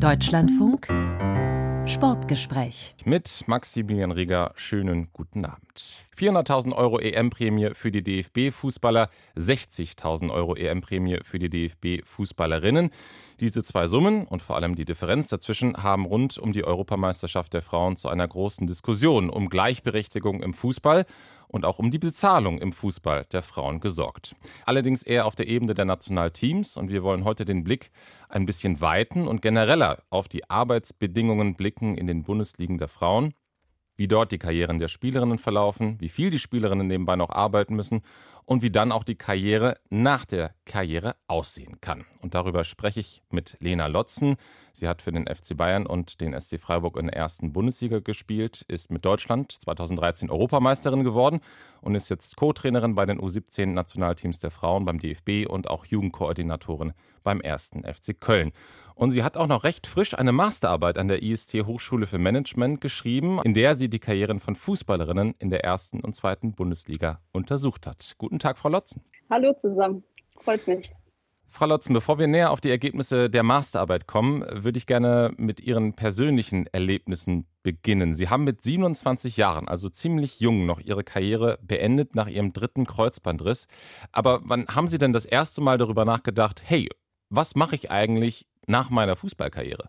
Deutschlandfunk Sportgespräch. Mit Maximilian Rieger, schönen guten Abend. 400.000 Euro EM-Prämie für die DFB-Fußballer, 60.000 Euro EM-Prämie für die DFB-Fußballerinnen. Diese zwei Summen und vor allem die Differenz dazwischen haben rund um die Europameisterschaft der Frauen zu einer großen Diskussion um Gleichberechtigung im Fußball und auch um die Bezahlung im Fußball der Frauen gesorgt. Allerdings eher auf der Ebene der Nationalteams und wir wollen heute den Blick ein bisschen weiten und genereller auf die Arbeitsbedingungen blicken in den Bundesligen der Frauen, wie dort die Karrieren der Spielerinnen verlaufen, wie viel die Spielerinnen nebenbei noch arbeiten müssen und wie dann auch die Karriere nach der Karriere aussehen kann. Und darüber spreche ich mit Lena Lotzen. Sie hat für den FC Bayern und den SC Freiburg in der ersten Bundesliga gespielt, ist mit Deutschland 2013 Europameisterin geworden und ist jetzt Co-Trainerin bei den U17 Nationalteams der Frauen beim DFB und auch Jugendkoordinatorin beim ersten FC Köln. Und sie hat auch noch recht frisch eine Masterarbeit an der IST Hochschule für Management geschrieben, in der sie die Karrieren von Fußballerinnen in der ersten und zweiten Bundesliga untersucht hat. Guten Tag, Frau Lotzen. Hallo zusammen. Freut mich. Frau Lotzen, bevor wir näher auf die Ergebnisse der Masterarbeit kommen, würde ich gerne mit Ihren persönlichen Erlebnissen beginnen. Sie haben mit 27 Jahren, also ziemlich jung, noch Ihre Karriere beendet nach Ihrem dritten Kreuzbandriss. Aber wann haben Sie denn das erste Mal darüber nachgedacht, hey, was mache ich eigentlich nach meiner Fußballkarriere?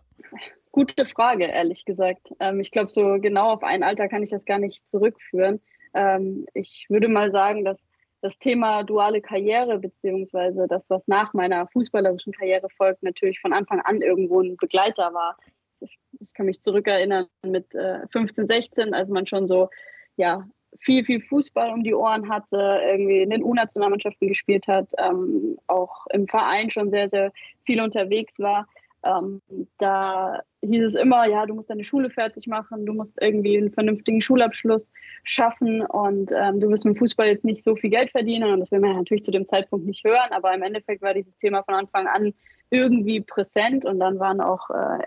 Gute Frage, ehrlich gesagt. Ähm, ich glaube, so genau auf ein Alter kann ich das gar nicht zurückführen. Ähm, ich würde mal sagen, dass das Thema duale Karriere beziehungsweise das, was nach meiner fußballerischen Karriere folgt, natürlich von Anfang an irgendwo ein Begleiter war. Ich, ich kann mich zurückerinnern mit äh, 15, 16, als man schon so ja viel, viel Fußball um die Ohren hatte, irgendwie in den U-Nationalmannschaften gespielt hat, ähm, auch im Verein schon sehr, sehr viel unterwegs war. Ähm, da hieß es immer, ja, du musst deine Schule fertig machen, du musst irgendwie einen vernünftigen Schulabschluss schaffen und ähm, du wirst mit Fußball jetzt nicht so viel Geld verdienen und das will man natürlich zu dem Zeitpunkt nicht hören, aber im Endeffekt war dieses Thema von Anfang an irgendwie präsent und dann waren auch äh,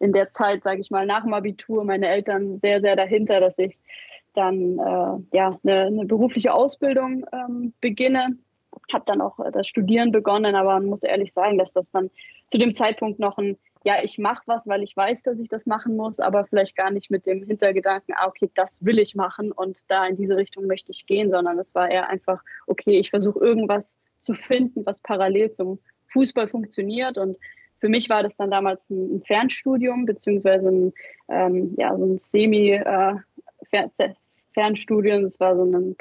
in der Zeit, sage ich mal, nach dem Abitur meine Eltern sehr, sehr dahinter, dass ich dann äh, ja, eine, eine, berufliche Ausbildung ähm, beginne. Habe dann auch äh, das Studieren begonnen, aber man muss ehrlich sagen, dass das dann zu dem Zeitpunkt noch ein, ja, ich mache was, weil ich weiß, dass ich das machen muss, aber vielleicht gar nicht mit dem Hintergedanken, ah, okay, das will ich machen und da in diese Richtung möchte ich gehen, sondern es war eher einfach, okay, ich versuche irgendwas zu finden, was parallel zum Fußball funktioniert und für mich war das dann damals ein Fernstudium, beziehungsweise ein, ähm, ja, so ein Semi, äh, Fernstudien. Es war so ein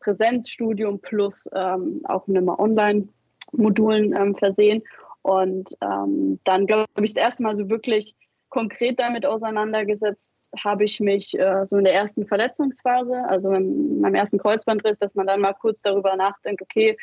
Teilzeit-Präsenzstudium plus ähm, auch mit Online-Modulen ähm, versehen. Und ähm, dann, glaube ich, das erste Mal so wirklich konkret damit auseinandergesetzt habe ich mich äh, so in der ersten Verletzungsphase, also in meinem ersten Kreuzbandriss, dass man dann mal kurz darüber nachdenkt, okay,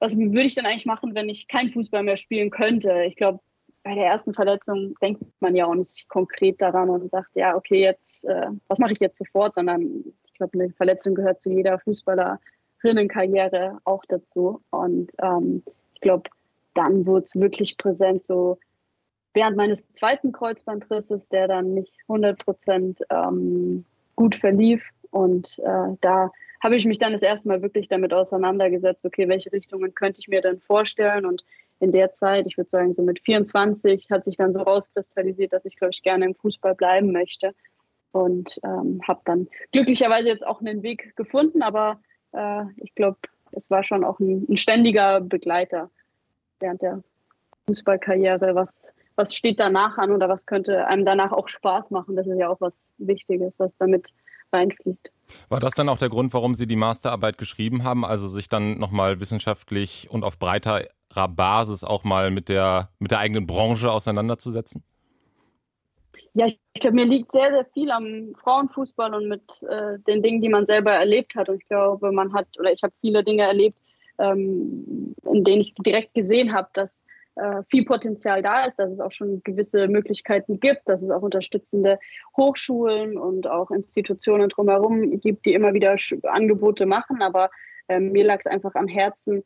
was würde ich denn eigentlich machen, wenn ich kein Fußball mehr spielen könnte? Ich glaube, bei der ersten Verletzung denkt man ja auch nicht konkret daran und sagt, ja, okay, jetzt, äh, was mache ich jetzt sofort, sondern ich glaube, eine Verletzung gehört zu jeder Fußballerinnenkarriere auch dazu. Und ähm, ich glaube, dann wurde es wirklich präsent, so während meines zweiten Kreuzbandrisses, der dann nicht 100 Prozent ähm, gut verlief. Und äh, da habe ich mich dann das erste Mal wirklich damit auseinandergesetzt, okay, welche Richtungen könnte ich mir denn vorstellen und in der Zeit, ich würde sagen so mit 24, hat sich dann so rauskristallisiert, dass ich, glaube ich, gerne im Fußball bleiben möchte. Und ähm, habe dann glücklicherweise jetzt auch einen Weg gefunden, aber äh, ich glaube, es war schon auch ein, ein, ständiger Begleiter während der Fußballkarriere. Was, was steht danach an oder was könnte einem danach auch Spaß machen? Das ist ja auch was Wichtiges, was damit reinfließt. War das dann auch der Grund, warum Sie die Masterarbeit geschrieben haben, also sich dann nochmal wissenschaftlich und auf breiter Basis auch mal mit der, mit der eigenen Branche auseinanderzusetzen? Ja, ich glaube, mir liegt sehr, sehr viel am Frauenfußball und mit äh, den Dingen, die man selber erlebt hat. Und ich glaube, man hat, oder ich habe viele Dinge erlebt, ähm, in denen ich direkt gesehen habe, dass äh, viel Potenzial da ist, dass es auch schon gewisse Möglichkeiten gibt, dass es auch unterstützende Hochschulen und auch Institutionen drumherum gibt, die immer wieder Angebote machen. Aber äh, mir lag es einfach am Herzen,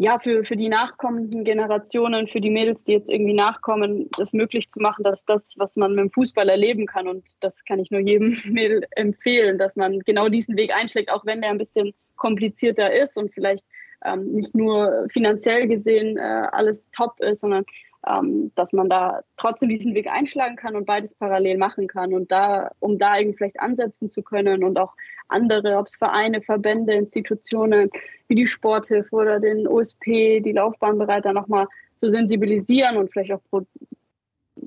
ja, für, für die nachkommenden Generationen, für die Mädels, die jetzt irgendwie nachkommen, es möglich zu machen, dass das, was man mit dem Fußball erleben kann, und das kann ich nur jedem Mädel empfehlen, dass man genau diesen Weg einschlägt, auch wenn der ein bisschen komplizierter ist und vielleicht ähm, nicht nur finanziell gesehen äh, alles top ist, sondern ähm, dass man da trotzdem diesen Weg einschlagen kann und beides parallel machen kann. Und da, um da irgendwie vielleicht ansetzen zu können und auch andere, ob es Vereine, Verbände, Institutionen wie die Sporthilfe oder den OSP, die Laufbahnbereiter nochmal zu sensibilisieren und vielleicht auch Pro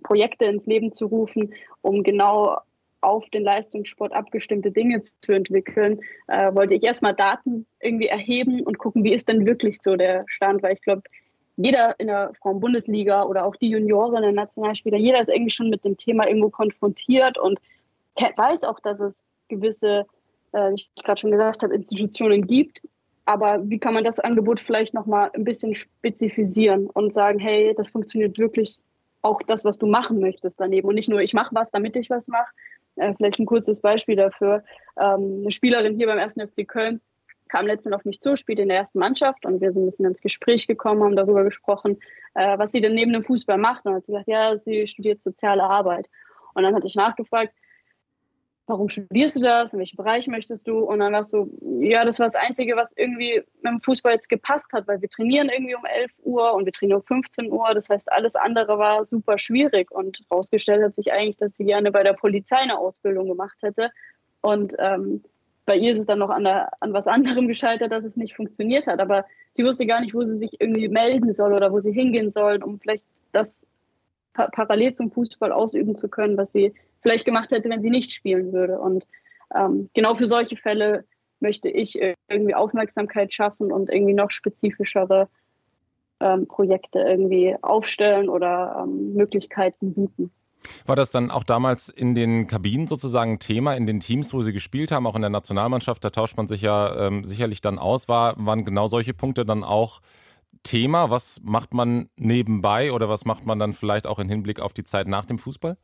Projekte ins Leben zu rufen, um genau auf den Leistungssport abgestimmte Dinge zu entwickeln, äh, wollte ich erstmal Daten irgendwie erheben und gucken, wie ist denn wirklich so der Stand, weil ich glaube, jeder in der Frauen-Bundesliga oder auch die Juniorinnen, Nationalspieler, jeder ist irgendwie schon mit dem Thema irgendwo konfrontiert und weiß auch, dass es gewisse, äh, ich gerade schon gesagt habe, Institutionen gibt. Aber wie kann man das Angebot vielleicht nochmal ein bisschen spezifizieren und sagen, hey, das funktioniert wirklich auch das, was du machen möchtest daneben und nicht nur, ich mache was, damit ich was mache. Äh, vielleicht ein kurzes Beispiel dafür. Ähm, eine Spielerin hier beim 1. FC Köln kam letztens auf mich zu, spielte in der ersten Mannschaft und wir sind ein bisschen ins Gespräch gekommen, haben darüber gesprochen, äh, was sie denn neben dem Fußball macht. Und dann hat sie gesagt, ja, sie studiert soziale Arbeit. Und dann hatte ich nachgefragt, warum studierst du das? In welchem Bereich möchtest du? Und dann war es so, ja, das war das Einzige, was irgendwie mit dem Fußball jetzt gepasst hat, weil wir trainieren irgendwie um 11 Uhr und wir trainieren um 15 Uhr. Das heißt, alles andere war super schwierig. Und herausgestellt hat sich eigentlich, dass sie gerne bei der Polizei eine Ausbildung gemacht hätte. Und ähm, bei ihr ist es dann noch an, der, an was anderem gescheitert, dass es nicht funktioniert hat. Aber sie wusste gar nicht, wo sie sich irgendwie melden soll oder wo sie hingehen soll, um vielleicht das pa parallel zum Fußball ausüben zu können, was sie vielleicht gemacht hätte, wenn sie nicht spielen würde. Und ähm, genau für solche Fälle möchte ich irgendwie Aufmerksamkeit schaffen und irgendwie noch spezifischere ähm, Projekte irgendwie aufstellen oder ähm, Möglichkeiten bieten. War das dann auch damals in den Kabinen sozusagen Thema, in den Teams, wo Sie gespielt haben, auch in der Nationalmannschaft? Da tauscht man sich ja ähm, sicherlich dann aus. War, waren genau solche Punkte dann auch Thema? Was macht man nebenbei oder was macht man dann vielleicht auch im Hinblick auf die Zeit nach dem Fußball?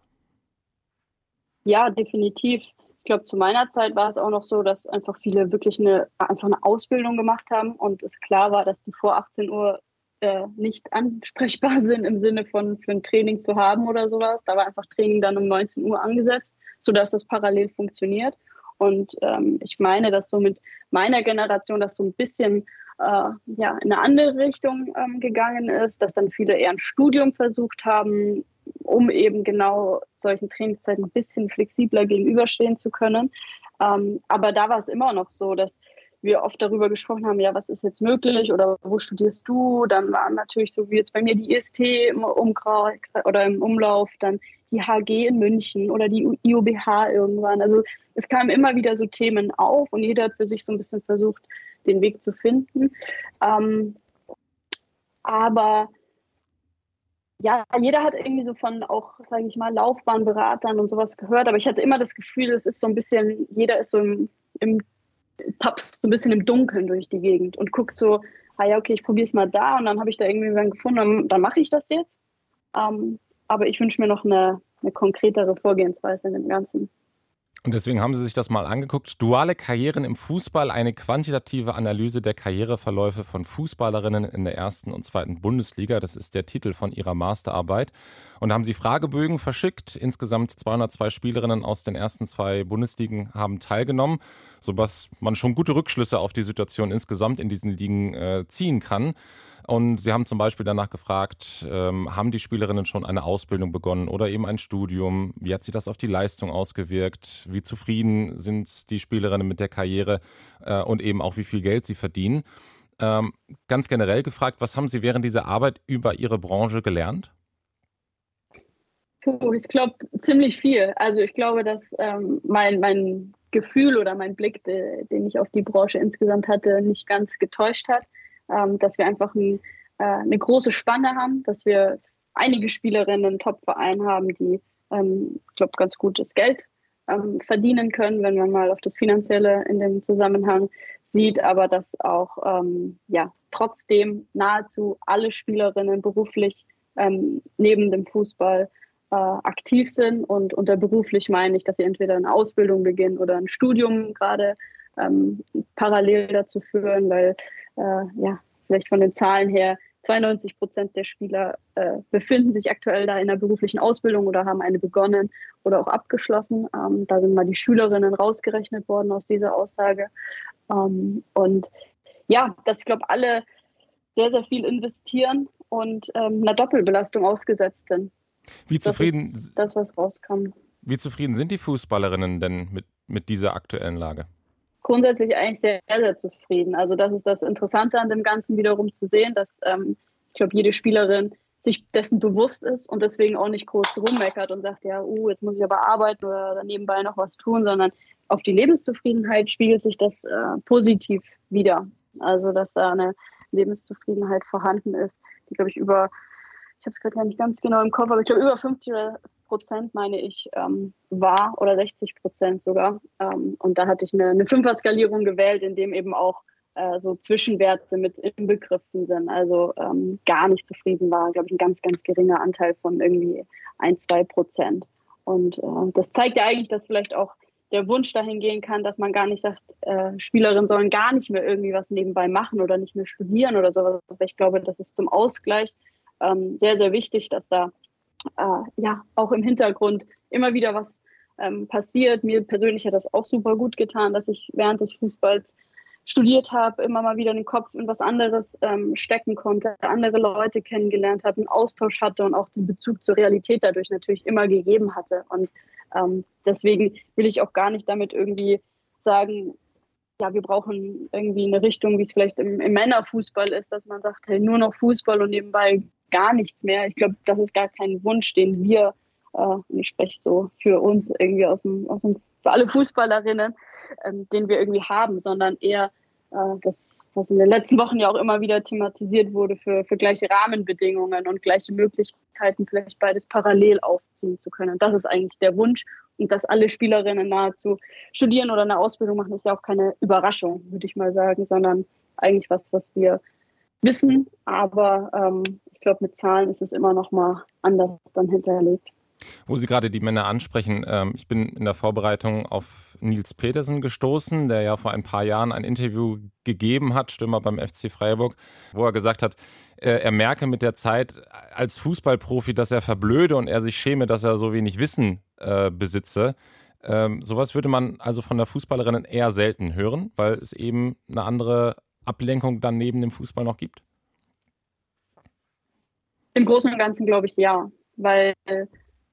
Ja, definitiv. Ich glaube, zu meiner Zeit war es auch noch so, dass einfach viele wirklich eine, einfach eine Ausbildung gemacht haben und es klar war, dass die vor 18 Uhr äh, nicht ansprechbar sind im Sinne von für ein Training zu haben oder sowas. Da war einfach Training dann um 19 Uhr angesetzt, sodass das parallel funktioniert. Und ähm, ich meine, dass so mit meiner Generation das so ein bisschen äh, ja, in eine andere Richtung ähm, gegangen ist, dass dann viele eher ein Studium versucht haben, um eben genau solchen Trainingszeiten ein bisschen flexibler gegenüberstehen zu können. Ähm, aber da war es immer noch so, dass wir oft darüber gesprochen haben, ja, was ist jetzt möglich oder wo studierst du? Dann waren natürlich so wie jetzt bei mir die IST im Umkreis oder im Umlauf, dann die HG in München oder die IOBH irgendwann. Also es kamen immer wieder so Themen auf und jeder hat für sich so ein bisschen versucht, den Weg zu finden. Ähm, aber ja, jeder hat irgendwie so von auch, sage ich mal, Laufbahnberatern und sowas gehört, aber ich hatte immer das Gefühl, es ist so ein bisschen, jeder ist so im, im tappst so ein bisschen im Dunkeln durch die Gegend und guckt so, ah ja, okay, ich probiere es mal da und dann habe ich da irgendwie einen gefunden, dann, dann mache ich das jetzt. Ähm, aber ich wünsche mir noch eine, eine konkretere Vorgehensweise in dem Ganzen. Und deswegen haben Sie sich das mal angeguckt. Duale Karrieren im Fußball, eine quantitative Analyse der Karriereverläufe von Fußballerinnen in der ersten und zweiten Bundesliga. Das ist der Titel von Ihrer Masterarbeit. Und da haben Sie Fragebögen verschickt. Insgesamt 202 Spielerinnen aus den ersten zwei Bundesligen haben teilgenommen, sodass man schon gute Rückschlüsse auf die Situation insgesamt in diesen Ligen äh, ziehen kann. Und Sie haben zum Beispiel danach gefragt, ähm, haben die Spielerinnen schon eine Ausbildung begonnen oder eben ein Studium? Wie hat sich das auf die Leistung ausgewirkt? Wie zufrieden sind die Spielerinnen mit der Karriere äh, und eben auch wie viel Geld sie verdienen? Ähm, ganz generell gefragt, was haben Sie während dieser Arbeit über Ihre Branche gelernt? Puh, ich glaube ziemlich viel. Also ich glaube, dass ähm, mein, mein Gefühl oder mein Blick, de, den ich auf die Branche insgesamt hatte, nicht ganz getäuscht hat ähm, dass wir einfach ein, äh, eine große Spanne haben, dass wir einige Spielerinnen im Top-Verein haben, die, ähm, ich glaube, ganz gutes Geld ähm, verdienen können, wenn man mal auf das Finanzielle in dem Zusammenhang sieht, aber dass auch ähm, ja, trotzdem nahezu alle Spielerinnen beruflich ähm, neben dem Fußball äh, aktiv sind. Und unter beruflich meine ich, dass sie entweder eine Ausbildung beginnen oder ein Studium gerade ähm, parallel dazu führen, weil äh, ja, vielleicht von den Zahlen her, 92 Prozent der Spieler äh, befinden sich aktuell da in der beruflichen Ausbildung oder haben eine begonnen oder auch abgeschlossen. Ähm, da sind mal die Schülerinnen rausgerechnet worden aus dieser Aussage. Ähm, und ja, dass ich glaube, alle sehr, sehr viel investieren und ähm, einer Doppelbelastung ausgesetzt sind. Wie zufrieden das, das, was rauskam. Wie zufrieden sind die Fußballerinnen denn mit, mit dieser aktuellen Lage? Grundsätzlich eigentlich sehr, sehr zufrieden. Also das ist das Interessante an dem Ganzen wiederum zu sehen, dass ähm, ich glaube, jede Spielerin sich dessen bewusst ist und deswegen auch nicht groß rummeckert und sagt, ja, uh, jetzt muss ich aber arbeiten oder nebenbei noch was tun, sondern auf die Lebenszufriedenheit spiegelt sich das äh, positiv wieder. Also, dass da eine Lebenszufriedenheit vorhanden ist, die, glaube ich, über, ich habe es gerade gar nicht ganz genau im Kopf, aber ich glaube, über 50 Prozent, meine ich, ähm, war oder 60 Prozent sogar. Ähm, und da hatte ich eine, eine Fünfer-Skalierung gewählt, in dem eben auch äh, so Zwischenwerte mit inbegriffen sind. Also ähm, gar nicht zufrieden war, glaube ich, ein ganz, ganz geringer Anteil von irgendwie ein, zwei Prozent. Und äh, das zeigt ja eigentlich, dass vielleicht auch der Wunsch dahin gehen kann, dass man gar nicht sagt, äh, Spielerinnen sollen gar nicht mehr irgendwie was nebenbei machen oder nicht mehr studieren oder sowas. Aber ich glaube, das ist zum Ausgleich ähm, sehr, sehr wichtig, dass da äh, ja auch im Hintergrund immer wieder was ähm, passiert. Mir persönlich hat das auch super gut getan, dass ich während des Fußballs studiert habe, immer mal wieder den Kopf in was anderes ähm, stecken konnte, andere Leute kennengelernt habe, einen Austausch hatte und auch den Bezug zur Realität dadurch natürlich immer gegeben hatte. Und ähm, deswegen will ich auch gar nicht damit irgendwie sagen, ja, wir brauchen irgendwie eine Richtung, wie es vielleicht im, im Männerfußball ist, dass man sagt, hey, nur noch Fußball und nebenbei gar nichts mehr. Ich glaube, das ist gar kein Wunsch, den wir, äh, ich spreche so für uns irgendwie aus dem, aus dem für alle Fußballerinnen, ähm, den wir irgendwie haben, sondern eher äh, das, was in den letzten Wochen ja auch immer wieder thematisiert wurde, für, für gleiche Rahmenbedingungen und gleiche Möglichkeiten, vielleicht beides parallel aufziehen zu können. Das ist eigentlich der Wunsch. Und dass alle Spielerinnen nahezu studieren oder eine Ausbildung machen, ist ja auch keine Überraschung, würde ich mal sagen, sondern eigentlich was, was wir wissen. Aber ähm, ich glaube, mit Zahlen ist es immer noch mal anders dann hinterlegt. Wo Sie gerade die Männer ansprechen, ähm, ich bin in der Vorbereitung auf Nils Petersen gestoßen, der ja vor ein paar Jahren ein Interview gegeben hat, Stürmer beim FC Freiburg, wo er gesagt hat, äh, er merke mit der Zeit als Fußballprofi, dass er verblöde und er sich schäme, dass er so wenig Wissen äh, besitze. Ähm, sowas würde man also von der Fußballerin eher selten hören, weil es eben eine andere Ablenkung dann neben dem Fußball noch gibt? Im Großen und Ganzen glaube ich ja, weil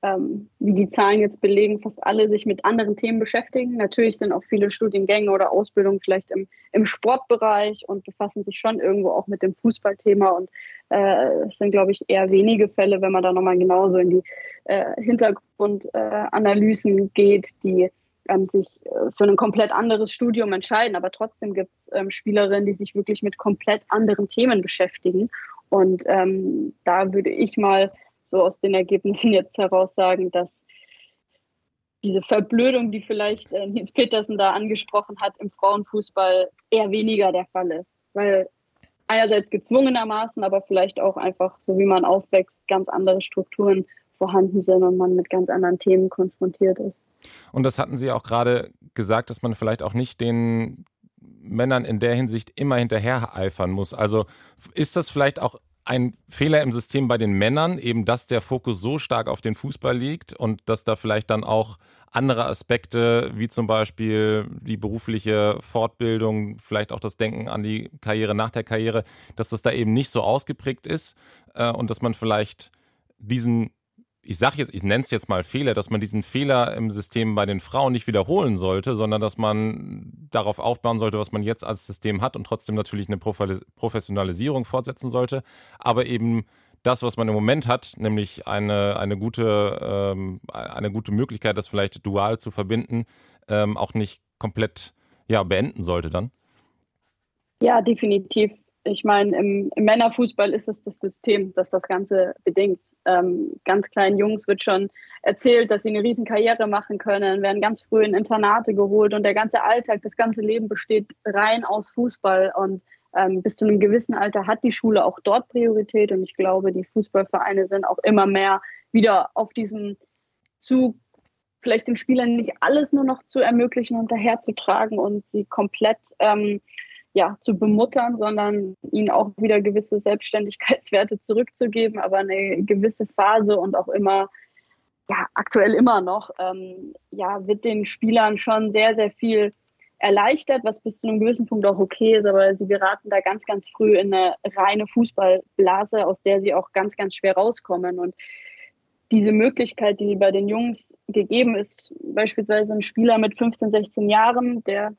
ähm, wie die Zahlen jetzt belegen, fast alle sich mit anderen Themen beschäftigen. Natürlich sind auch viele Studiengänge oder Ausbildungen vielleicht im, im Sportbereich und befassen sich schon irgendwo auch mit dem Fußballthema. Und äh, es sind, glaube ich, eher wenige Fälle, wenn man da nochmal genauso in die äh, Hintergrundanalysen äh, geht, die ähm, sich äh, für ein komplett anderes Studium entscheiden. Aber trotzdem gibt es ähm, Spielerinnen, die sich wirklich mit komplett anderen Themen beschäftigen. Und ähm, da würde ich mal so aus den Ergebnissen jetzt heraus sagen, dass diese Verblödung, die vielleicht äh, Nils Petersen da angesprochen hat, im Frauenfußball eher weniger der Fall ist. Weil einerseits gezwungenermaßen, aber vielleicht auch einfach, so wie man aufwächst, ganz andere Strukturen vorhanden sind und man mit ganz anderen Themen konfrontiert ist. Und das hatten Sie auch gerade gesagt, dass man vielleicht auch nicht den Männern in der Hinsicht immer hinterher eifern muss. Also ist das vielleicht auch ein Fehler im System bei den Männern, eben dass der Fokus so stark auf den Fußball liegt und dass da vielleicht dann auch andere Aspekte, wie zum Beispiel die berufliche Fortbildung, vielleicht auch das Denken an die Karriere nach der Karriere, dass das da eben nicht so ausgeprägt ist äh, und dass man vielleicht diesen ich sage jetzt, ich nenne es jetzt mal Fehler, dass man diesen Fehler im System bei den Frauen nicht wiederholen sollte, sondern dass man darauf aufbauen sollte, was man jetzt als System hat und trotzdem natürlich eine Professionalisierung fortsetzen sollte, aber eben das, was man im Moment hat, nämlich eine, eine, gute, ähm, eine gute Möglichkeit, das vielleicht dual zu verbinden, ähm, auch nicht komplett ja, beenden sollte dann? Ja, definitiv ich meine, im, im, Männerfußball ist es das System, das das Ganze bedingt. Ähm, ganz kleinen Jungs wird schon erzählt, dass sie eine riesen Karriere machen können, werden ganz früh in Internate geholt und der ganze Alltag, das ganze Leben besteht rein aus Fußball und ähm, bis zu einem gewissen Alter hat die Schule auch dort Priorität und ich glaube, die Fußballvereine sind auch immer mehr wieder auf diesem Zug, vielleicht den Spielern nicht alles nur noch zu ermöglichen und daherzutragen und sie komplett ähm, ja, zu bemuttern, sondern ihnen auch wieder gewisse Selbstständigkeitswerte zurückzugeben, aber eine gewisse Phase und auch immer, ja, aktuell immer noch, ähm, ja, wird den Spielern schon sehr, sehr viel erleichtert, was bis zu einem gewissen Punkt auch okay ist, aber sie geraten da ganz, ganz früh in eine reine Fußballblase, aus der sie auch ganz, ganz schwer rauskommen. Und diese Möglichkeit, die bei den Jungs gegeben ist, beispielsweise ein Spieler mit 15, 16 Jahren, der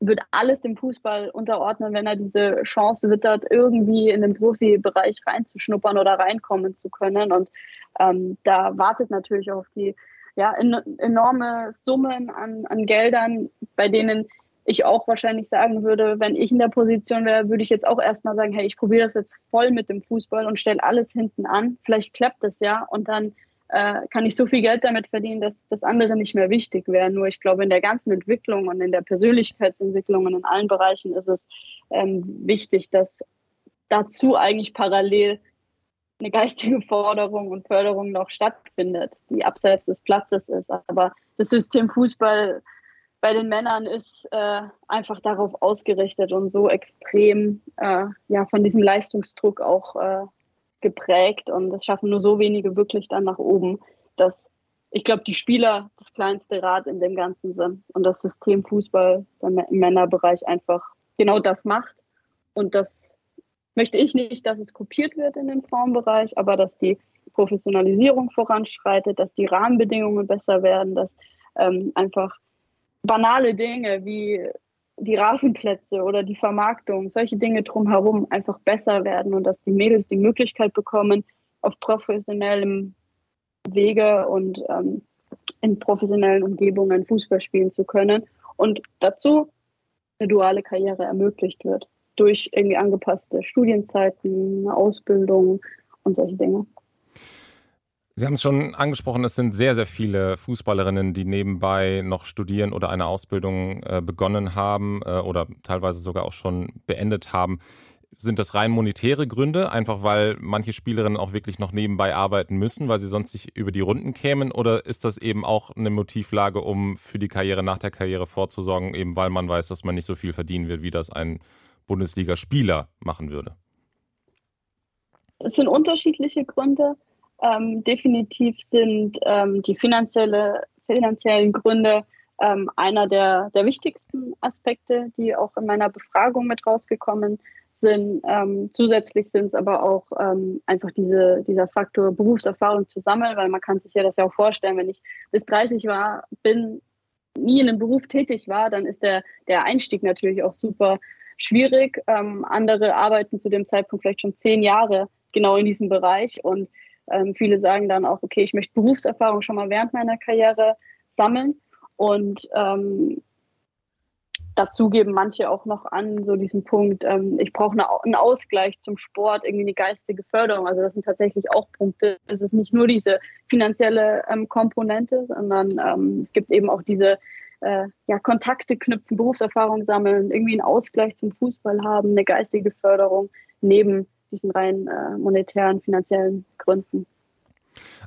wird alles dem Fußball unterordnen, wenn er diese Chance wittert, irgendwie in den Profibereich reinzuschnuppern oder reinkommen zu können. Und ähm, da wartet natürlich auf die ja, in, enorme Summen an, an Geldern, bei denen ich auch wahrscheinlich sagen würde, wenn ich in der Position wäre, würde ich jetzt auch erstmal sagen, hey, ich probiere das jetzt voll mit dem Fußball und stelle alles hinten an. Vielleicht klappt das ja und dann äh, kann ich so viel Geld damit verdienen, dass das andere nicht mehr wichtig wäre. Nur ich glaube, in der ganzen Entwicklung und in der Persönlichkeitsentwicklung und in allen Bereichen ist es ähm, wichtig, dass dazu eigentlich parallel eine geistige Forderung und Förderung noch stattfindet, die abseits des Platzes ist. Aber das System Fußball bei den Männern ist äh, einfach darauf ausgerichtet und so extrem äh, ja, von diesem Leistungsdruck auch äh, geprägt und es schaffen nur so wenige wirklich dann nach oben, dass ich glaube, die Spieler das kleinste Rad in dem Ganzen sind und das System Fußball im Männerbereich einfach genau das macht. Und das möchte ich nicht, dass es kopiert wird in den Frauenbereich, aber dass die Professionalisierung voranschreitet, dass die Rahmenbedingungen besser werden, dass ähm, einfach banale Dinge wie die Rasenplätze oder die Vermarktung, solche Dinge drumherum einfach besser werden und dass die Mädels die Möglichkeit bekommen, auf professionellem Wege und ähm, in professionellen Umgebungen Fußball spielen zu können und dazu eine duale Karriere ermöglicht wird durch irgendwie angepasste Studienzeiten, Ausbildung und solche Dinge. Sie haben es schon angesprochen, es sind sehr, sehr viele Fußballerinnen, die nebenbei noch studieren oder eine Ausbildung äh, begonnen haben äh, oder teilweise sogar auch schon beendet haben. Sind das rein monetäre Gründe, einfach weil manche Spielerinnen auch wirklich noch nebenbei arbeiten müssen, weil sie sonst nicht über die Runden kämen? Oder ist das eben auch eine Motivlage, um für die Karriere nach der Karriere vorzusorgen, eben weil man weiß, dass man nicht so viel verdienen wird, wie das ein Bundesligaspieler machen würde? Es sind unterschiedliche Gründe. Ähm, definitiv sind ähm, die finanzielle, finanziellen Gründe ähm, einer der, der wichtigsten Aspekte, die auch in meiner Befragung mit rausgekommen sind. Ähm, zusätzlich sind es aber auch ähm, einfach diese, dieser Faktor Berufserfahrung zu sammeln, weil man kann sich ja das ja auch vorstellen, wenn ich bis 30 war, bin, nie in einem Beruf tätig war, dann ist der, der Einstieg natürlich auch super schwierig. Ähm, andere arbeiten zu dem Zeitpunkt vielleicht schon zehn Jahre genau in diesem Bereich und ähm, viele sagen dann auch, okay, ich möchte Berufserfahrung schon mal während meiner Karriere sammeln. Und ähm, dazu geben manche auch noch an, so diesen Punkt, ähm, ich brauche eine, einen Ausgleich zum Sport, irgendwie eine geistige Förderung. Also das sind tatsächlich auch Punkte. Es ist nicht nur diese finanzielle ähm, Komponente, sondern ähm, es gibt eben auch diese äh, ja, Kontakte knüpfen, Berufserfahrung sammeln, irgendwie einen Ausgleich zum Fußball haben, eine geistige Förderung neben diesen rein äh, monetären, finanziellen Gründen.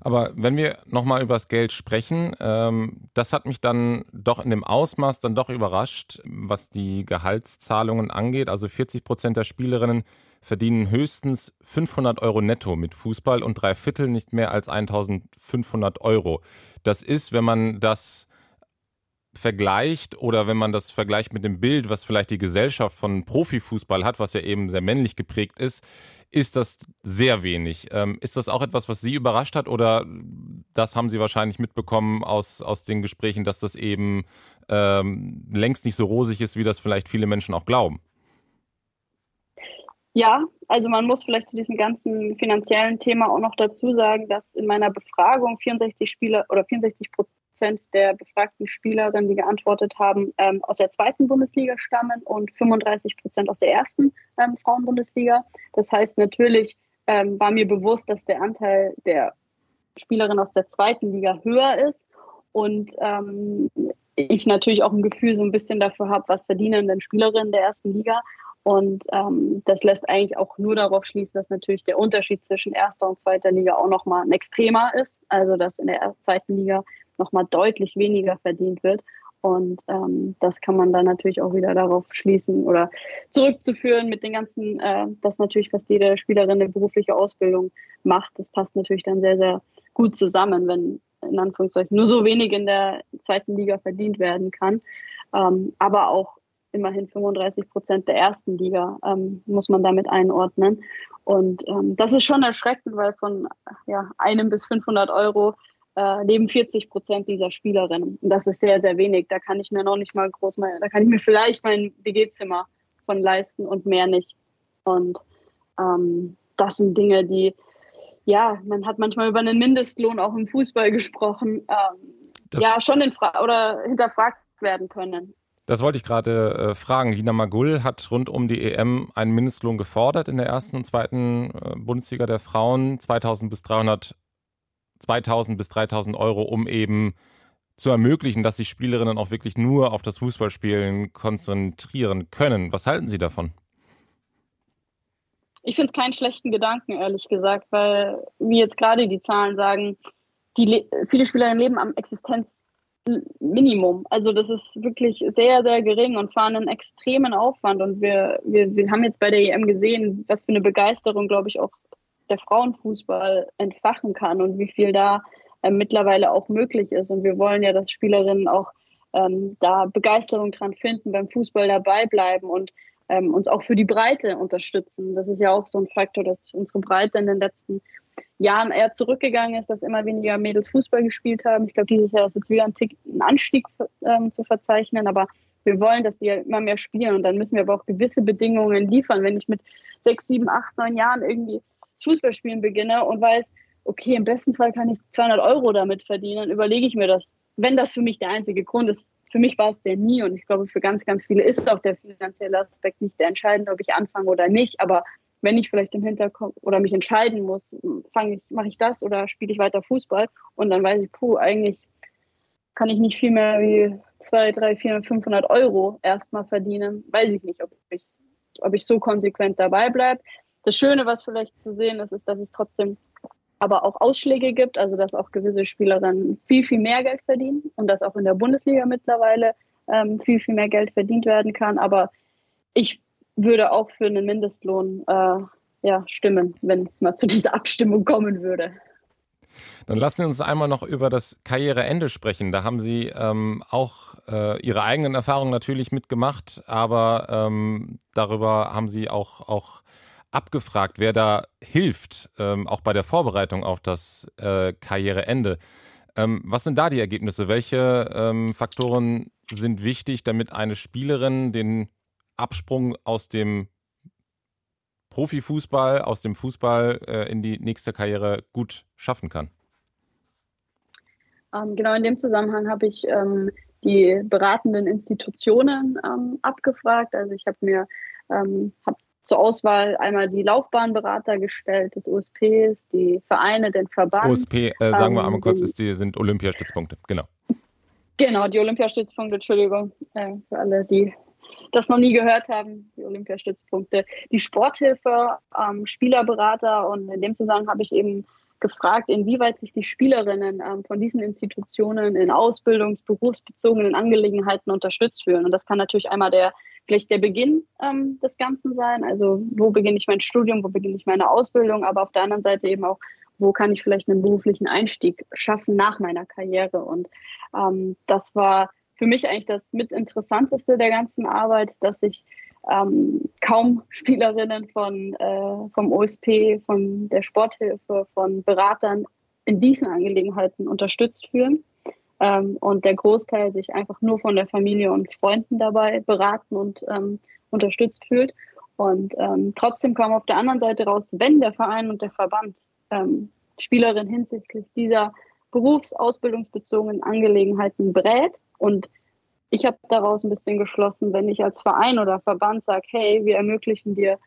Aber wenn wir nochmal über das Geld sprechen, ähm, das hat mich dann doch in dem Ausmaß dann doch überrascht, was die Gehaltszahlungen angeht. Also 40 Prozent der Spielerinnen verdienen höchstens 500 Euro netto mit Fußball und drei Viertel nicht mehr als 1500 Euro. Das ist, wenn man das vergleicht oder wenn man das vergleicht mit dem Bild, was vielleicht die Gesellschaft von Profifußball hat, was ja eben sehr männlich geprägt ist, ist das sehr wenig. Ähm, ist das auch etwas, was Sie überrascht hat oder das haben Sie wahrscheinlich mitbekommen aus, aus den Gesprächen, dass das eben ähm, längst nicht so rosig ist, wie das vielleicht viele Menschen auch glauben? Ja, also man muss vielleicht zu diesem ganzen finanziellen Thema auch noch dazu sagen, dass in meiner Befragung 64 Spieler oder 64 Prozent Prozent der befragten Spielerinnen, die geantwortet haben, ähm, aus der zweiten Bundesliga stammen und 35 Prozent aus der ersten ähm, Frauenbundesliga. Das heißt, natürlich ähm, war mir bewusst, dass der Anteil der Spielerinnen aus der zweiten Liga höher ist und ähm, ich natürlich auch ein Gefühl so ein bisschen dafür habe, was verdienen denn Spielerinnen der ersten Liga. Und ähm, das lässt eigentlich auch nur darauf schließen, dass natürlich der Unterschied zwischen erster und zweiter Liga auch nochmal ein extremer ist. Also dass in der zweiten Liga nochmal deutlich weniger verdient wird. Und ähm, das kann man dann natürlich auch wieder darauf schließen oder zurückzuführen mit den ganzen, äh, dass natürlich fast jede Spielerin eine berufliche Ausbildung macht. Das passt natürlich dann sehr, sehr gut zusammen, wenn in Anführungszeichen nur so wenig in der zweiten Liga verdient werden kann. ähm, aber auch immerhin 35 Prozent der ersten Liga ähm, muss man damit einordnen. Und ähm, das ist schon erschreckend, weil von ja, einem bis 500 Euro äh, leben 40 Prozent dieser Spielerinnen. Und das ist sehr, sehr wenig. Da kann ich mir noch nicht mal groß mal, da kann ich mir vielleicht mein WG-Zimmer von leisten und mehr nicht. Und ähm, das sind Dinge, die, ja, man hat manchmal über einen Mindestlohn auch im Fußball gesprochen, ähm, ja, schon in oder hinterfragt werden können. Das wollte ich gerade äh, fragen. Lina Magul hat rund um die EM einen Mindestlohn gefordert in der ersten und zweiten äh, Bundesliga der Frauen, 2000 bis 300, 2000 bis 3000 Euro, um eben zu ermöglichen, dass sich Spielerinnen auch wirklich nur auf das Fußballspielen konzentrieren können. Was halten Sie davon? Ich finde es keinen schlechten Gedanken, ehrlich gesagt, weil, wie jetzt gerade die Zahlen sagen, die viele Spielerinnen leben am Existenz Minimum. Also das ist wirklich sehr, sehr gering und fahren einen extremen Aufwand. Und wir, wir, wir haben jetzt bei der EM gesehen, was für eine Begeisterung, glaube ich, auch der Frauenfußball entfachen kann und wie viel da äh, mittlerweile auch möglich ist. Und wir wollen ja, dass Spielerinnen auch ähm, da Begeisterung dran finden, beim Fußball dabei bleiben und ähm, uns auch für die Breite unterstützen. Das ist ja auch so ein Faktor, dass unsere Breite in den letzten Jahren eher zurückgegangen ist, dass immer weniger Mädels Fußball gespielt haben. Ich glaube, dieses Jahr ist jetzt wieder ein, Tick, ein Anstieg ähm, zu verzeichnen, aber wir wollen, dass die immer mehr spielen und dann müssen wir aber auch gewisse Bedingungen liefern. Wenn ich mit sechs, sieben, acht, neun Jahren irgendwie Fußballspielen beginne und weiß, okay, im besten Fall kann ich 200 Euro damit verdienen, dann überlege ich mir das, wenn das für mich der einzige Grund ist. Für mich war es der nie und ich glaube, für ganz, ganz viele ist auch der finanzielle Aspekt nicht der entscheidende, ob ich anfange oder nicht. Aber wenn ich vielleicht im Hinterkopf oder mich entscheiden muss, fange ich, mache ich das oder spiele ich weiter Fußball und dann weiß ich, puh, eigentlich kann ich nicht viel mehr wie 2, 3, 400, 500 Euro erstmal verdienen. Weiß ich nicht, ob ich, ob ich so konsequent dabei bleibe. Das Schöne, was vielleicht zu sehen ist, ist, dass es trotzdem aber auch Ausschläge gibt, also dass auch gewisse Spielerinnen viel, viel mehr Geld verdienen und dass auch in der Bundesliga mittlerweile ähm, viel, viel mehr Geld verdient werden kann. Aber ich würde auch für einen Mindestlohn äh, ja, stimmen, wenn es mal zu dieser Abstimmung kommen würde. Dann lassen Sie uns einmal noch über das Karriereende sprechen. Da haben Sie ähm, auch äh, Ihre eigenen Erfahrungen natürlich mitgemacht, aber ähm, darüber haben Sie auch, auch abgefragt, wer da hilft, ähm, auch bei der Vorbereitung auf das äh, Karriereende. Ähm, was sind da die Ergebnisse? Welche ähm, Faktoren sind wichtig, damit eine Spielerin den Absprung aus dem Profifußball, aus dem Fußball äh, in die nächste Karriere gut schaffen kann? Ähm, genau in dem Zusammenhang habe ich ähm, die beratenden Institutionen ähm, abgefragt. Also ich habe mir ähm, hab zur Auswahl einmal die Laufbahnberater gestellt des USPs, die Vereine, den Verband. USP, äh, sagen wir einmal kurz, ist die, sind Olympiastützpunkte, genau. Genau, die Olympiastützpunkte, Entschuldigung, äh, für alle, die das noch nie gehört haben, die Olympiastützpunkte, die Sporthilfe, ähm, Spielerberater und in dem Zusammenhang habe ich eben gefragt, inwieweit sich die Spielerinnen ähm, von diesen Institutionen in Ausbildungs-, berufsbezogenen Angelegenheiten unterstützt fühlen. Und das kann natürlich einmal der vielleicht der Beginn ähm, des Ganzen sein. Also wo beginne ich mein Studium, wo beginne ich meine Ausbildung, aber auf der anderen Seite eben auch, wo kann ich vielleicht einen beruflichen Einstieg schaffen nach meiner Karriere. Und ähm, das war für mich eigentlich das mit interessanteste der ganzen Arbeit, dass ich ähm, kaum Spielerinnen von, äh, vom OSP, von der Sporthilfe, von Beratern in diesen Angelegenheiten unterstützt fühlen. Ähm, und der Großteil sich einfach nur von der Familie und Freunden dabei beraten und ähm, unterstützt fühlt. Und ähm, trotzdem kam auf der anderen Seite raus, wenn der Verein und der Verband ähm, Spielerinnen hinsichtlich dieser berufsausbildungsbezogenen Angelegenheiten berät, und ich habe daraus ein bisschen geschlossen, wenn ich als Verein oder Verband sage, hey, wir ermöglichen dir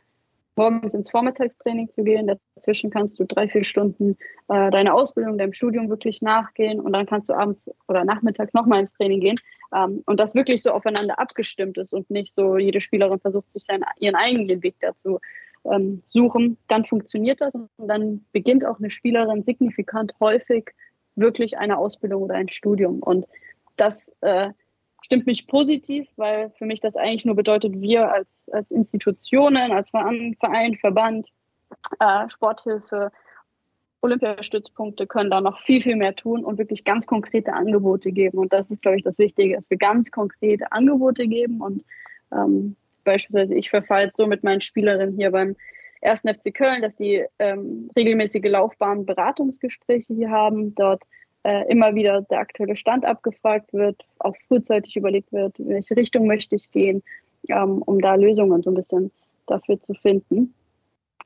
morgens ins Vormittagstraining zu gehen. Dazwischen kannst du drei, vier Stunden äh, deine Ausbildung, deinem Studium wirklich nachgehen und dann kannst du abends oder nachmittags nochmal ins Training gehen. Ähm, und das wirklich so aufeinander abgestimmt ist und nicht so jede Spielerin versucht, sich seinen, ihren eigenen Weg dazu ähm, suchen. Dann funktioniert das und dann beginnt auch eine Spielerin signifikant häufig wirklich eine Ausbildung oder ein Studium. Und das äh, stimmt mich positiv, weil für mich das eigentlich nur bedeutet, wir als, als Institutionen, als Verein, Verband, äh, Sporthilfe Olympiastützpunkte können da noch viel, viel mehr tun und wirklich ganz konkrete Angebote geben. Und das ist, glaube ich, das Wichtige, dass wir ganz konkrete Angebote geben. Und ähm, beispielsweise, ich verfalle so mit meinen Spielerinnen hier beim 1. FC Köln, dass sie ähm, regelmäßige Laufbahn-Beratungsgespräche hier haben, dort äh, immer wieder der aktuelle Stand abgefragt wird, auch frühzeitig überlegt wird, in welche Richtung möchte ich gehen, ähm, um da Lösungen so ein bisschen dafür zu finden.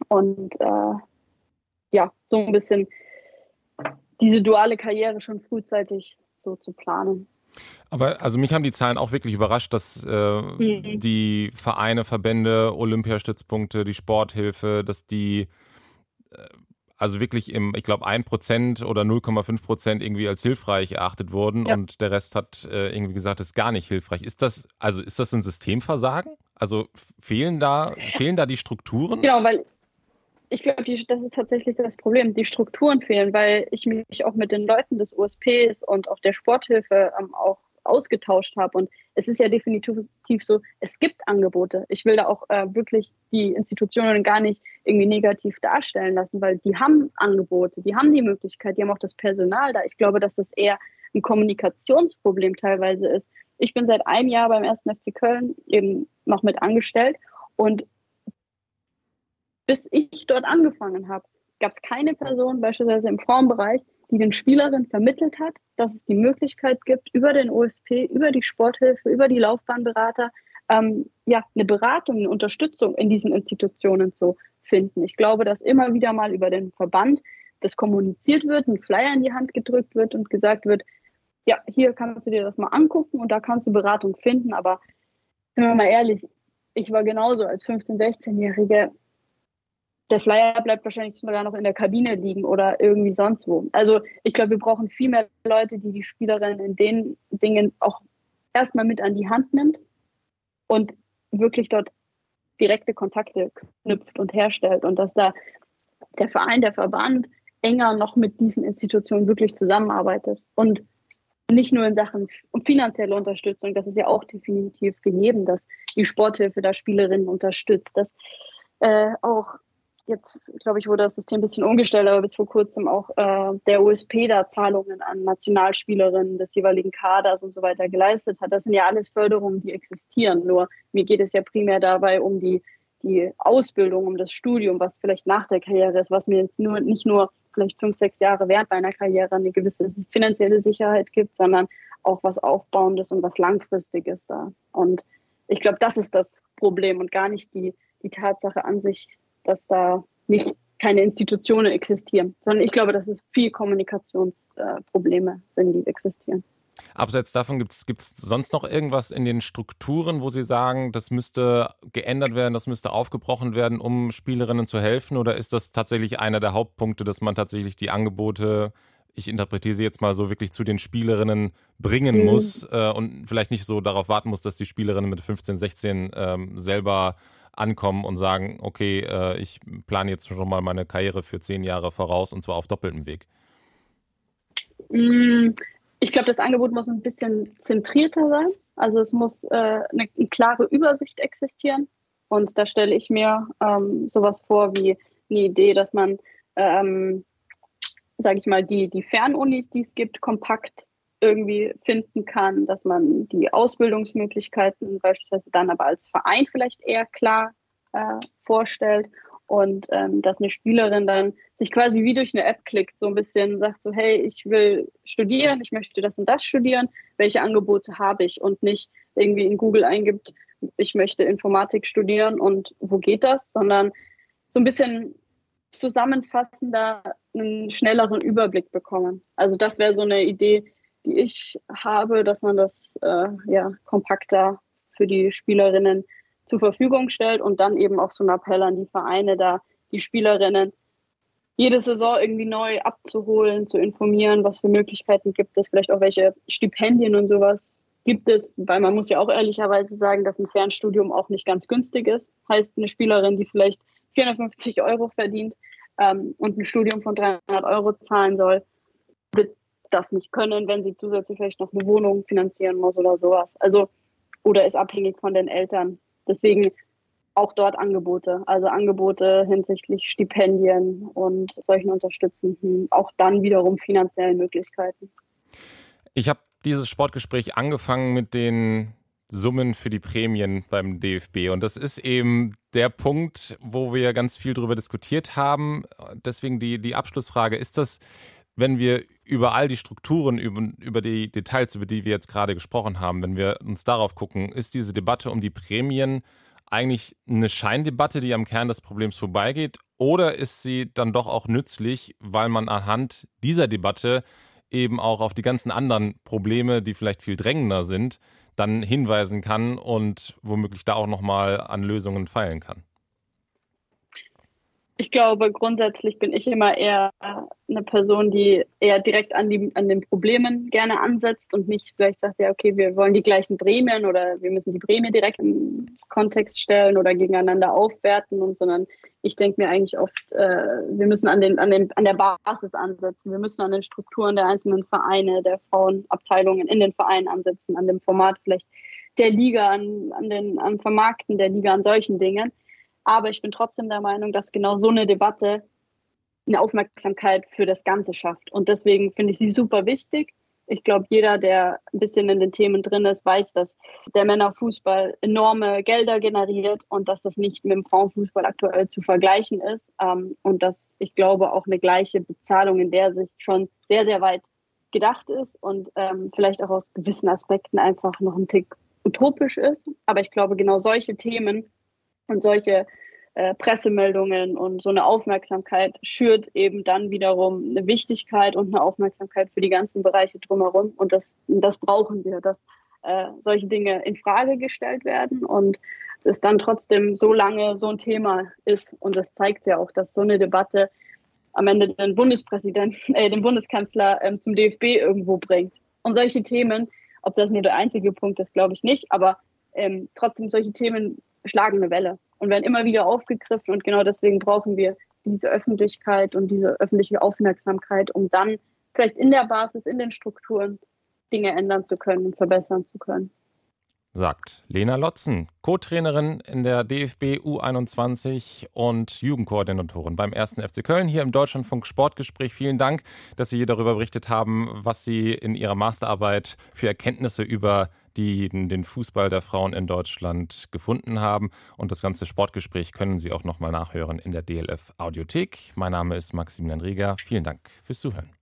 Und äh, ja, so ein bisschen diese duale Karriere schon frühzeitig so zu planen. Aber also mich haben die Zahlen auch wirklich überrascht, dass äh, mhm. die Vereine, Verbände, Olympiastützpunkte, die Sporthilfe, dass die also wirklich im, ich glaube, 1% oder 0,5% irgendwie als hilfreich erachtet wurden ja. und der Rest hat äh, irgendwie gesagt, ist gar nicht hilfreich. Ist das, also ist das ein Systemversagen? Also fehlen da, fehlen da die Strukturen? Genau, weil ich glaube, das ist tatsächlich das Problem. Die Strukturen fehlen, weil ich mich auch mit den Leuten des USPs und auch der Sporthilfe ähm, auch ausgetauscht habe. Und es ist ja definitiv so, es gibt Angebote. Ich will da auch äh, wirklich die Institutionen gar nicht irgendwie negativ darstellen lassen, weil die haben Angebote, die haben die Möglichkeit, die haben auch das Personal da. Ich glaube, dass das eher ein Kommunikationsproblem teilweise ist. Ich bin seit einem Jahr beim 1. FC Köln eben noch mit angestellt und bis ich dort angefangen habe, gab es keine Person, beispielsweise im Frauenbereich, die den Spielerinnen vermittelt hat, dass es die Möglichkeit gibt, über den OSP, über die Sporthilfe, über die Laufbahnberater, ähm, ja, eine Beratung, eine Unterstützung in diesen Institutionen zu finden. Ich glaube, dass immer wieder mal über den Verband das kommuniziert wird, ein Flyer in die Hand gedrückt wird und gesagt wird, ja, hier kannst du dir das mal angucken und da kannst du Beratung finden. Aber sind wir mal ehrlich, ich war genauso als 15-, 16-Jährige der Flyer bleibt wahrscheinlich sogar noch in der Kabine liegen oder irgendwie sonst wo. Also ich glaube, wir brauchen viel mehr Leute, die die Spielerin in den Dingen auch erstmal mit an die Hand nimmt und wirklich dort direkte Kontakte knüpft und herstellt und dass da der Verein, der Verband enger noch mit diesen Institutionen wirklich zusammenarbeitet und nicht nur in Sachen finanzielle Unterstützung, das ist ja auch definitiv gegeben, dass die Sporthilfe da Spielerinnen unterstützt, dass äh, auch jetzt, glaube ich, wurde das System ein bisschen umgestellt, aber bis vor kurzem auch äh, der USP da Zahlungen an Nationalspielerinnen des jeweiligen Kaders und so weiter geleistet hat. Das sind ja alles Förderungen, die existieren. Nur mir geht es ja primär dabei um die, die Ausbildung, um das Studium, was vielleicht nach der Karriere ist, was mir nur, nicht nur vielleicht fünf, sechs Jahre während meiner Karriere eine gewisse finanzielle Sicherheit gibt, sondern auch was Aufbauendes und was Langfristiges da. Und ich glaube, das ist das Problem und gar nicht die, die Tatsache an sich, dass da nicht keine Institutionen existieren, sondern ich glaube, dass es viel Kommunikationsprobleme sind, die existieren. Abseits davon gibt es sonst noch irgendwas in den Strukturen, wo Sie sagen, das müsste geändert werden, das müsste aufgebrochen werden, um Spielerinnen zu helfen? Oder ist das tatsächlich einer der Hauptpunkte, dass man tatsächlich die Angebote, ich interpretiere sie jetzt mal so, wirklich zu den Spielerinnen bringen mhm. muss äh, und vielleicht nicht so darauf warten muss, dass die Spielerinnen mit 15, 16 ähm, selber ankommen und sagen, okay, äh, ich plane jetzt schon mal meine Karriere für zehn Jahre voraus und zwar auf doppeltem Weg? Mm, ich glaube, das Angebot muss ein bisschen zentrierter sein. Also es muss äh, eine, eine, klare Übersicht existieren. Und da stelle ich mir ähm, sowas vor wie eine Idee, dass man, ähm, sage ich mal, die, die Fernunis, die es gibt, kompakt irgendwie finden kann, dass man die Ausbildungsmöglichkeiten beispielsweise dann aber als Verein vielleicht eher klar äh, vorstellt und ähm, dass eine Spielerin dann sich quasi wie durch eine App klickt, so ein bisschen sagt so, hey, ich will studieren, ich möchte das und das studieren, welche Angebote habe ich und nicht irgendwie in Google eingibt, ich möchte Informatik studieren und wo geht das, sondern so ein bisschen zusammenfassender einen schnelleren Überblick bekommen. Also das wäre so eine Idee, die ich habe, dass man das äh, ja, kompakter für die Spielerinnen zur Verfügung stellt und dann eben auch so ein Appell an die Vereine, da die Spielerinnen jede Saison irgendwie neu abzuholen, zu informieren, was für Möglichkeiten gibt es, vielleicht auch welche Stipendien und sowas gibt es, weil man muss ja auch ehrlicherweise sagen, dass ein Fernstudium auch nicht ganz günstig ist. Heißt, eine Spielerin, die vielleicht 450 Euro verdient ähm, und ein Studium von 300 Euro zahlen soll, das nicht können, wenn sie zusätzlich vielleicht noch eine Wohnung finanzieren muss oder sowas. Also, oder ist abhängig von den Eltern. Deswegen auch dort Angebote, also Angebote hinsichtlich Stipendien und solchen unterstützenden, auch dann wiederum finanziellen Möglichkeiten. Ich habe dieses Sportgespräch angefangen mit den Summen für die Prämien beim DFB. Und das ist eben der Punkt, wo wir ganz viel darüber diskutiert haben. Deswegen die, die Abschlussfrage, ist das, wenn wir über all die Strukturen, über, über die Details, über die wir jetzt gerade gesprochen haben, wenn wir uns darauf gucken, ist diese Debatte um die Prämien eigentlich eine Scheindebatte, die am Kern des Problems vorbeigeht? Oder ist sie dann doch auch nützlich, weil man anhand dieser Debatte eben auch auf die ganzen anderen Probleme, die vielleicht viel drängender sind, dann hinweisen kann und womöglich da auch nochmal an Lösungen feilen kann? Ich glaube, grundsätzlich bin ich immer eher eine Person, die eher direkt an, die, an den Problemen gerne ansetzt und nicht vielleicht sagt, ja, okay, wir wollen die gleichen Prämien oder wir müssen die Prämie direkt im Kontext stellen oder gegeneinander aufwerten und sondern ich denke mir eigentlich oft, äh, wir müssen an, den, an, den, an der Basis ansetzen. Wir müssen an den Strukturen der einzelnen Vereine, der Frauenabteilungen in den Vereinen ansetzen, an dem Format vielleicht der Liga, an, an den am Vermarkten der Liga, an solchen Dingen. Aber ich bin trotzdem der Meinung, dass genau so eine Debatte eine Aufmerksamkeit für das Ganze schafft. Und deswegen finde ich sie super wichtig. Ich glaube, jeder, der ein bisschen in den Themen drin ist, weiß, dass der Männerfußball enorme Gelder generiert und dass das nicht mit dem Frauenfußball aktuell zu vergleichen ist. Ähm, und dass ich glaube, auch eine gleiche Bezahlung in der Sicht schon sehr, sehr weit gedacht ist und ähm, vielleicht auch aus gewissen Aspekten einfach noch ein Tick utopisch ist. Aber ich glaube, genau solche Themen und solche äh, Pressemeldungen und so eine Aufmerksamkeit schürt eben dann wiederum eine Wichtigkeit und eine Aufmerksamkeit für die ganzen Bereiche drumherum. Und das, das brauchen wir, dass äh, solche Dinge in Frage gestellt werden und es dann trotzdem so lange so ein Thema ist. Und das zeigt ja auch, dass so eine Debatte am Ende den Bundespräsidenten, äh, den Bundeskanzler ähm, zum DFB irgendwo bringt. Und solche Themen, ob das nur der einzige Punkt ist, glaube ich nicht, aber ähm, trotzdem solche Themen schlagen eine Welle und werden immer wieder aufgegriffen. Und genau deswegen brauchen wir diese Öffentlichkeit und diese öffentliche Aufmerksamkeit, um dann vielleicht in der Basis, in den Strukturen Dinge ändern zu können und verbessern zu können. Sagt Lena Lotzen, Co-Trainerin in der DFB U21 und Jugendkoordinatorin beim 1. FC Köln hier im Deutschlandfunk Sportgespräch. Vielen Dank, dass Sie hier darüber berichtet haben, was Sie in Ihrer Masterarbeit für Erkenntnisse über die den Fußball der Frauen in Deutschland gefunden haben. Und das ganze Sportgespräch können Sie auch nochmal nachhören in der DLF Audiothek. Mein Name ist Maximilian Rieger. Vielen Dank fürs Zuhören.